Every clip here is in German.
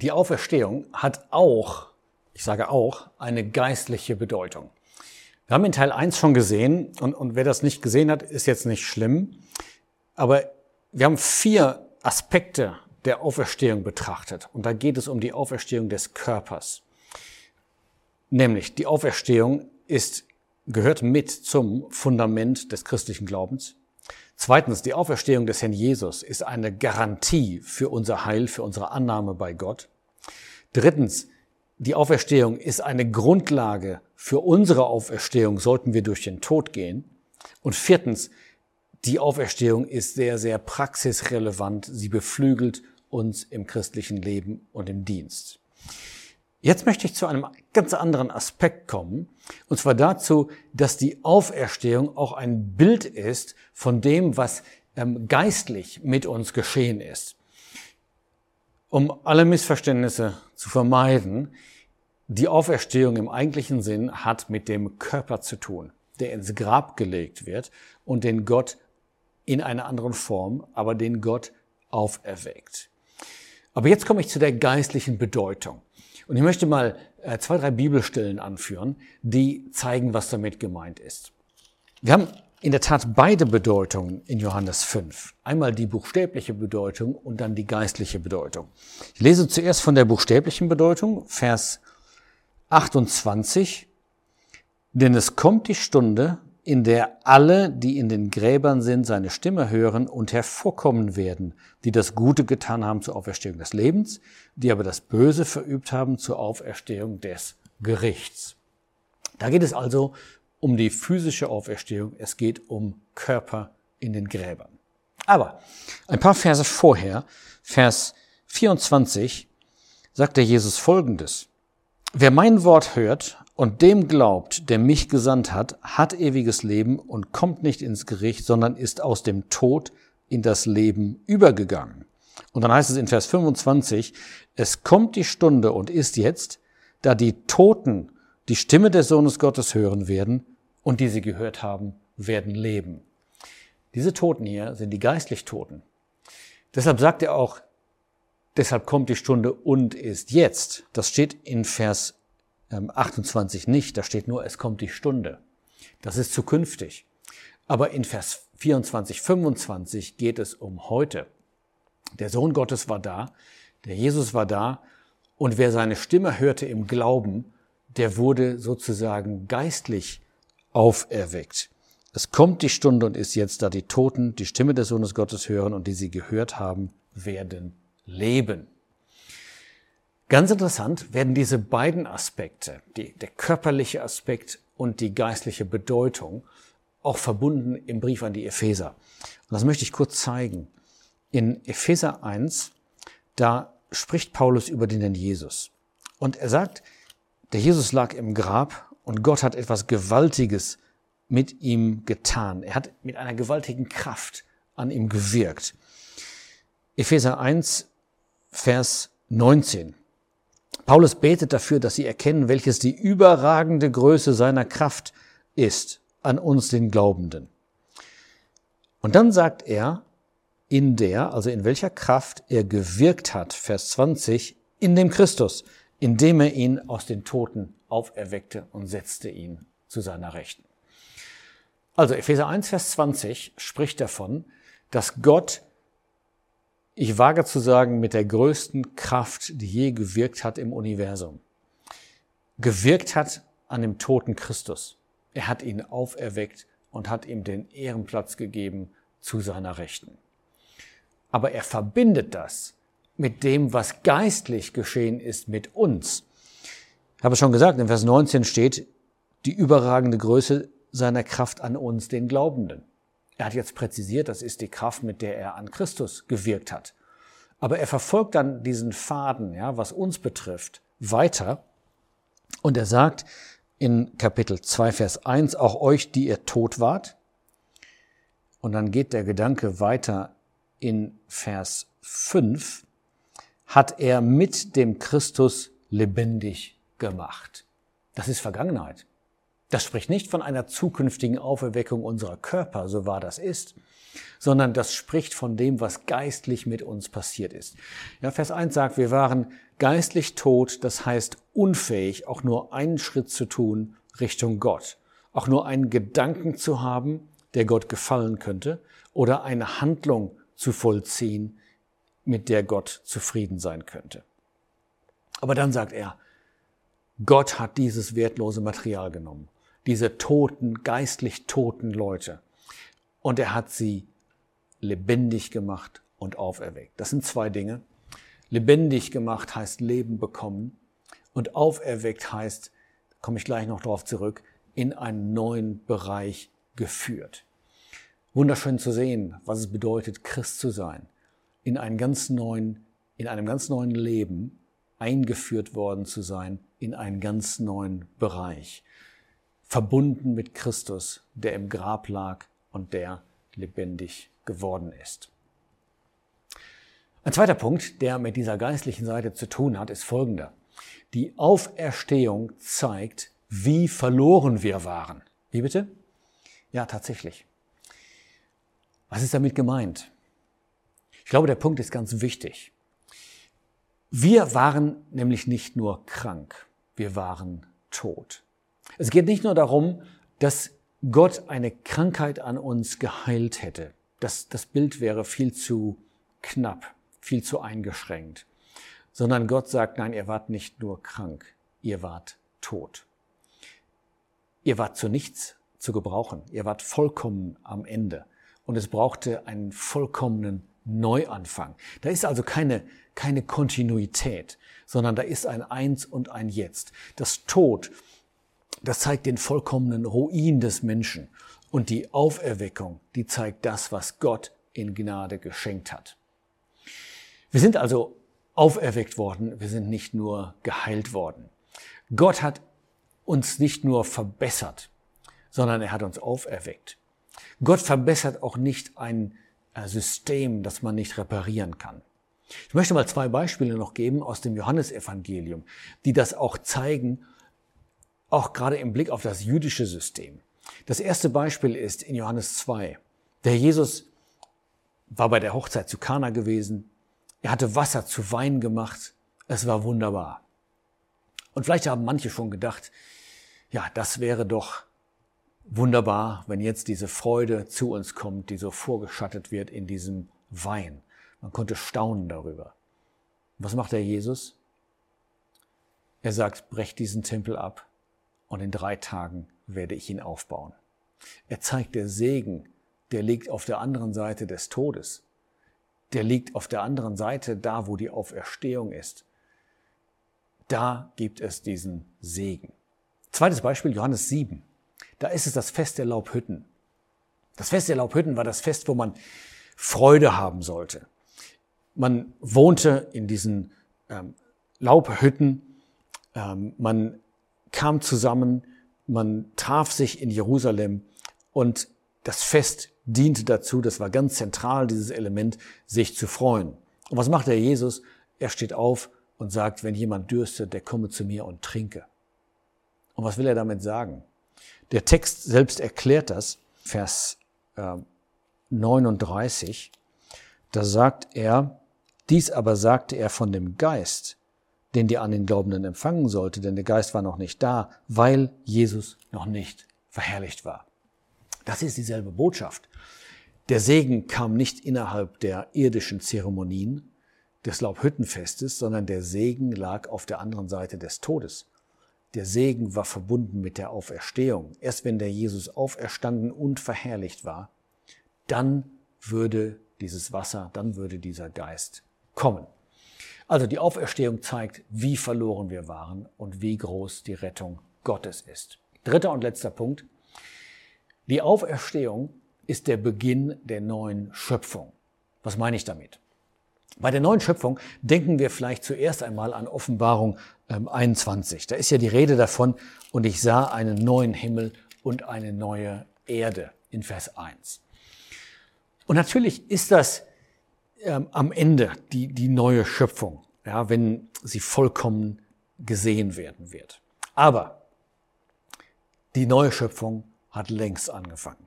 Die Auferstehung hat auch, ich sage auch, eine geistliche Bedeutung. Wir haben in Teil 1 schon gesehen, und, und wer das nicht gesehen hat, ist jetzt nicht schlimm, aber wir haben vier Aspekte der Auferstehung betrachtet. Und da geht es um die Auferstehung des Körpers. Nämlich die Auferstehung ist, gehört mit zum Fundament des christlichen Glaubens. Zweitens, die Auferstehung des Herrn Jesus ist eine Garantie für unser Heil, für unsere Annahme bei Gott. Drittens, die Auferstehung ist eine Grundlage für unsere Auferstehung, sollten wir durch den Tod gehen. Und viertens, die Auferstehung ist sehr, sehr praxisrelevant. Sie beflügelt uns im christlichen Leben und im Dienst. Jetzt möchte ich zu einem ganz anderen Aspekt kommen, und zwar dazu, dass die Auferstehung auch ein Bild ist von dem, was ähm, geistlich mit uns geschehen ist. Um alle Missverständnisse zu vermeiden, die Auferstehung im eigentlichen Sinn hat mit dem Körper zu tun, der ins Grab gelegt wird und den Gott in einer anderen Form, aber den Gott auferweckt. Aber jetzt komme ich zu der geistlichen Bedeutung. Und ich möchte mal äh, zwei, drei Bibelstellen anführen, die zeigen, was damit gemeint ist. Wir haben in der Tat beide Bedeutungen in Johannes 5. Einmal die buchstäbliche Bedeutung und dann die geistliche Bedeutung. Ich lese zuerst von der buchstäblichen Bedeutung, Vers 28. Denn es kommt die Stunde, in der alle, die in den Gräbern sind, seine Stimme hören und hervorkommen werden, die das Gute getan haben zur Auferstehung des Lebens, die aber das Böse verübt haben zur Auferstehung des Gerichts. Da geht es also um die physische Auferstehung, es geht um Körper in den Gräbern. Aber ein paar Verse vorher, Vers 24, sagt der Jesus Folgendes. Wer mein Wort hört und dem glaubt, der mich gesandt hat, hat ewiges Leben und kommt nicht ins Gericht, sondern ist aus dem Tod in das Leben übergegangen. Und dann heißt es in Vers 25, es kommt die Stunde und ist jetzt, da die Toten die Stimme des Sohnes Gottes hören werden und die sie gehört haben, werden leben. Diese Toten hier sind die geistlich Toten. Deshalb sagt er auch, deshalb kommt die Stunde und ist jetzt. Das steht in Vers 28 ähm, nicht, da steht nur, es kommt die Stunde. Das ist zukünftig. Aber in Vers 24, 25 geht es um heute. Der Sohn Gottes war da, der Jesus war da und wer seine Stimme hörte im Glauben, der wurde sozusagen geistlich auferweckt. Es kommt die Stunde und ist jetzt, da die Toten die Stimme des Sohnes Gottes hören und die sie gehört haben, werden leben. Ganz interessant werden diese beiden Aspekte, die, der körperliche Aspekt und die geistliche Bedeutung, auch verbunden im Brief an die Epheser. Und das möchte ich kurz zeigen. In Epheser 1, da spricht Paulus über den Jesus. Und er sagt, der Jesus lag im Grab und Gott hat etwas Gewaltiges mit ihm getan. Er hat mit einer gewaltigen Kraft an ihm gewirkt. Epheser 1, Vers 19. Paulus betet dafür, dass sie erkennen, welches die überragende Größe seiner Kraft ist an uns, den Glaubenden. Und dann sagt er, in der, also in welcher Kraft er gewirkt hat, Vers 20, in dem Christus, indem er ihn aus den Toten auferweckte und setzte ihn zu seiner Rechten. Also Epheser 1, Vers 20 spricht davon, dass Gott ich wage zu sagen, mit der größten Kraft, die je gewirkt hat im Universum, gewirkt hat an dem toten Christus. Er hat ihn auferweckt und hat ihm den Ehrenplatz gegeben zu seiner Rechten. Aber er verbindet das mit dem, was geistlich geschehen ist mit uns. Ich habe schon gesagt, in Vers 19 steht die überragende Größe seiner Kraft an uns, den Glaubenden. Er hat jetzt präzisiert, das ist die Kraft, mit der er an Christus gewirkt hat. Aber er verfolgt dann diesen Faden, ja, was uns betrifft, weiter. Und er sagt in Kapitel 2, Vers 1, auch euch, die ihr tot wart. Und dann geht der Gedanke weiter in Vers 5, hat er mit dem Christus lebendig gemacht. Das ist Vergangenheit. Das spricht nicht von einer zukünftigen Auferweckung unserer Körper, so wahr das ist, sondern das spricht von dem, was geistlich mit uns passiert ist. Ja, Vers 1 sagt, wir waren geistlich tot, das heißt unfähig, auch nur einen Schritt zu tun Richtung Gott, auch nur einen Gedanken zu haben, der Gott gefallen könnte, oder eine Handlung zu vollziehen, mit der Gott zufrieden sein könnte. Aber dann sagt er, Gott hat dieses wertlose Material genommen, diese toten, geistlich toten Leute, und er hat sie lebendig gemacht und auferweckt. Das sind zwei Dinge. Lebendig gemacht heißt Leben bekommen und auferweckt heißt, komme ich gleich noch darauf zurück, in einen neuen Bereich geführt. Wunderschön zu sehen, was es bedeutet, Christ zu sein, in einen ganz neuen, in einem ganz neuen Leben eingeführt worden zu sein, in einen ganz neuen Bereich, verbunden mit Christus, der im Grab lag und der lebendig geworden ist. Ein zweiter Punkt, der mit dieser geistlichen Seite zu tun hat, ist folgender. Die Auferstehung zeigt, wie verloren wir waren. Wie bitte? Ja, tatsächlich. Was ist damit gemeint? Ich glaube, der Punkt ist ganz wichtig. Wir waren nämlich nicht nur krank, wir waren tot. Es geht nicht nur darum, dass Gott eine Krankheit an uns geheilt hätte. Das, das Bild wäre viel zu knapp, viel zu eingeschränkt. Sondern Gott sagt, nein, ihr wart nicht nur krank, ihr wart tot. Ihr wart zu nichts zu gebrauchen. Ihr wart vollkommen am Ende. Und es brauchte einen vollkommenen Neuanfang. Da ist also keine, keine Kontinuität, sondern da ist ein Eins und ein Jetzt. Das Tod das zeigt den vollkommenen Ruin des Menschen. Und die Auferweckung, die zeigt das, was Gott in Gnade geschenkt hat. Wir sind also auferweckt worden, wir sind nicht nur geheilt worden. Gott hat uns nicht nur verbessert, sondern er hat uns auferweckt. Gott verbessert auch nicht ein System, das man nicht reparieren kann. Ich möchte mal zwei Beispiele noch geben aus dem Johannesevangelium, die das auch zeigen, auch gerade im Blick auf das jüdische System. Das erste Beispiel ist in Johannes 2. Der Jesus war bei der Hochzeit zu Kana gewesen. Er hatte Wasser zu Wein gemacht. Es war wunderbar. Und vielleicht haben manche schon gedacht, ja, das wäre doch wunderbar, wenn jetzt diese Freude zu uns kommt, die so vorgeschattet wird in diesem Wein. Man konnte staunen darüber. Was macht der Jesus? Er sagt, brecht diesen Tempel ab und in drei Tagen werde ich ihn aufbauen. Er zeigt der Segen, der liegt auf der anderen Seite des Todes. Der liegt auf der anderen Seite, da wo die Auferstehung ist. Da gibt es diesen Segen. Zweites Beispiel, Johannes 7. Da ist es das Fest der Laubhütten. Das Fest der Laubhütten war das Fest, wo man Freude haben sollte. Man wohnte in diesen ähm, Laubhütten, ähm, man kam zusammen, man traf sich in Jerusalem und das Fest diente dazu, das war ganz zentral, dieses Element, sich zu freuen. Und was macht der Jesus? Er steht auf und sagt, wenn jemand dürstet, der komme zu mir und trinke. Und was will er damit sagen? Der Text selbst erklärt das, Vers äh, 39. Da sagt er, dies aber sagte er von dem Geist, den die an den Glaubenden empfangen sollte, denn der Geist war noch nicht da, weil Jesus noch nicht verherrlicht war. Das ist dieselbe Botschaft. Der Segen kam nicht innerhalb der irdischen Zeremonien des Laubhüttenfestes, sondern der Segen lag auf der anderen Seite des Todes. Der Segen war verbunden mit der Auferstehung. Erst wenn der Jesus auferstanden und verherrlicht war, dann würde dieses Wasser, dann würde dieser Geist kommen. Also die Auferstehung zeigt, wie verloren wir waren und wie groß die Rettung Gottes ist. Dritter und letzter Punkt. Die Auferstehung ist der Beginn der neuen Schöpfung. Was meine ich damit? Bei der neuen Schöpfung denken wir vielleicht zuerst einmal an Offenbarung 21. Ähm, da ist ja die Rede davon, und ich sah einen neuen Himmel und eine neue Erde in Vers 1. Und natürlich ist das ähm, am Ende die, die neue Schöpfung, ja, wenn sie vollkommen gesehen werden wird. Aber die neue Schöpfung hat längst angefangen.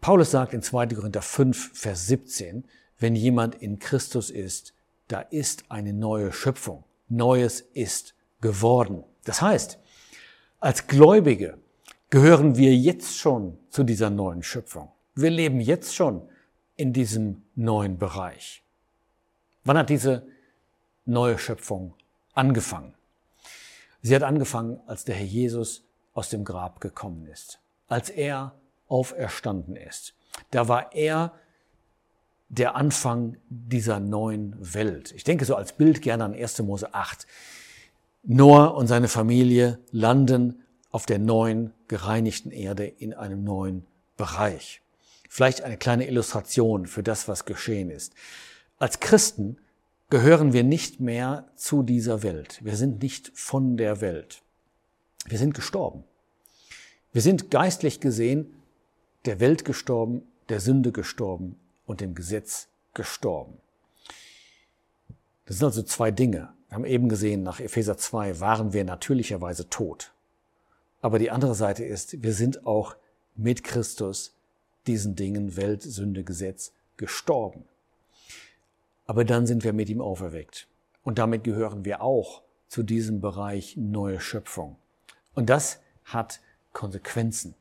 Paulus sagt in 2. Korinther 5, Vers 17, wenn jemand in Christus ist, da ist eine neue Schöpfung. Neues ist geworden. Das heißt, als Gläubige gehören wir jetzt schon zu dieser neuen Schöpfung. Wir leben jetzt schon in diesem neuen Bereich. Wann hat diese neue Schöpfung angefangen? Sie hat angefangen, als der Herr Jesus aus dem Grab gekommen ist, als er auferstanden ist. Da war er der Anfang dieser neuen Welt. Ich denke so als Bild gerne an 1. Mose 8. Noah und seine Familie landen auf der neuen, gereinigten Erde in einem neuen Bereich. Vielleicht eine kleine Illustration für das, was geschehen ist. Als Christen gehören wir nicht mehr zu dieser Welt. Wir sind nicht von der Welt. Wir sind gestorben. Wir sind geistlich gesehen der Welt gestorben, der Sünde gestorben und dem Gesetz gestorben. Das sind also zwei Dinge. Wir haben eben gesehen, nach Epheser 2 waren wir natürlicherweise tot. Aber die andere Seite ist, wir sind auch mit Christus diesen Dingen Welt, Sünde, Gesetz gestorben. Aber dann sind wir mit ihm auferweckt. Und damit gehören wir auch zu diesem Bereich neue Schöpfung. Und das hat Konsequenzen.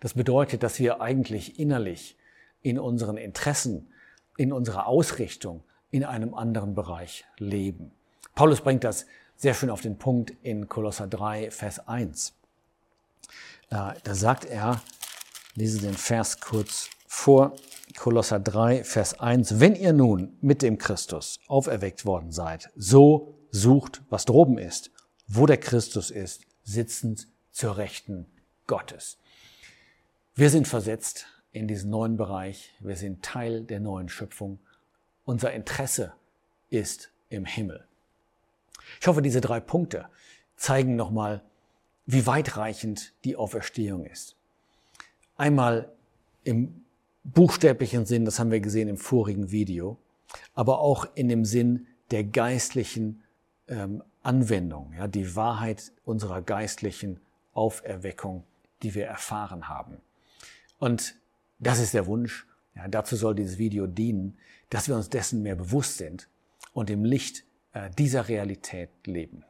Das bedeutet, dass wir eigentlich innerlich in unseren Interessen, in unserer Ausrichtung in einem anderen Bereich leben. Paulus bringt das sehr schön auf den Punkt in Kolosser 3, Vers 1. Äh, da sagt er, lese den Vers kurz vor, Kolosser 3, Vers 1, wenn ihr nun mit dem Christus auferweckt worden seid, so sucht, was droben ist, wo der Christus ist, sitzend zur Rechten Gottes. Wir sind versetzt in diesen neuen Bereich. Wir sind Teil der neuen Schöpfung. Unser Interesse ist im Himmel. Ich hoffe, diese drei Punkte zeigen nochmal, wie weitreichend die Auferstehung ist. Einmal im buchstäblichen Sinn, das haben wir gesehen im vorigen Video, aber auch in dem Sinn der geistlichen ähm, Anwendung, ja, die Wahrheit unserer geistlichen Auferweckung, die wir erfahren haben. Und das ist der Wunsch. Ja, dazu soll dieses Video dienen, dass wir uns dessen mehr bewusst sind und im Licht äh, dieser Realität leben.